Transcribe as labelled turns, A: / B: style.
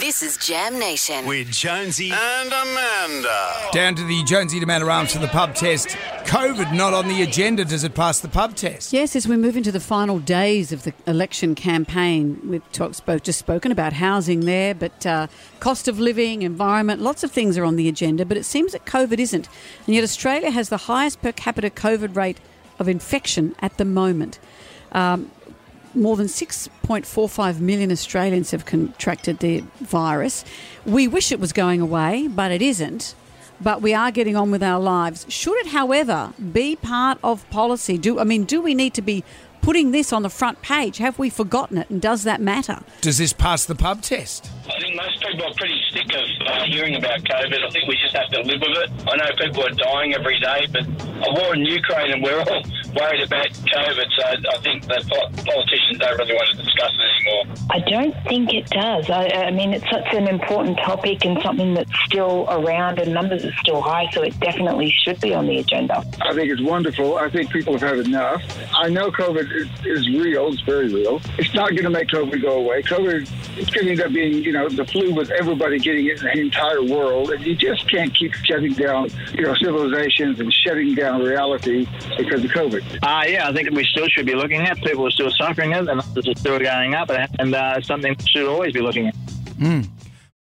A: This is Jam Nation.
B: with Jonesy and Amanda.
C: Down to the Jonesy and Amanda Arms for the pub test. COVID not on the agenda. Does it pass the pub test?
D: Yes, as we move into the final days of the election campaign, we've talked, spoke, just spoken about housing there, but uh, cost of living, environment, lots of things are on the agenda, but it seems that COVID isn't. And yet Australia has the highest per capita COVID rate of infection at the moment. Um, more than 6.45 million Australians have contracted the virus. We wish it was going away, but it isn't. But we are getting on with our lives. Should it, however, be part of policy? Do I mean, do we need to be putting this on the front page? Have we forgotten it? And does that matter?
C: Does this pass the pub test?
E: I think most people are pretty sick of uh, hearing about COVID. I think we just have to live with it. I know people are dying every day, but a war in Ukraine and we're all worried about COVID, so I think the politicians don't really want to discuss it anymore.
F: I don't think it does. I, I mean, it's such an important topic and something that's still around and numbers are still high, so it definitely should be on the agenda.
G: I think it's wonderful. I think people have had enough. I know COVID is, is real. It's very real. It's not going to make COVID go away. COVID, it's going to end up being, you know, the flu with everybody getting it in the entire world. And you just can't keep shutting down, you know, civilizations and shutting down reality because of COVID.
H: Uh, yeah, I think we still should be looking at. People are still suffering it, and numbers are still going up, and uh, something we should always be looking at.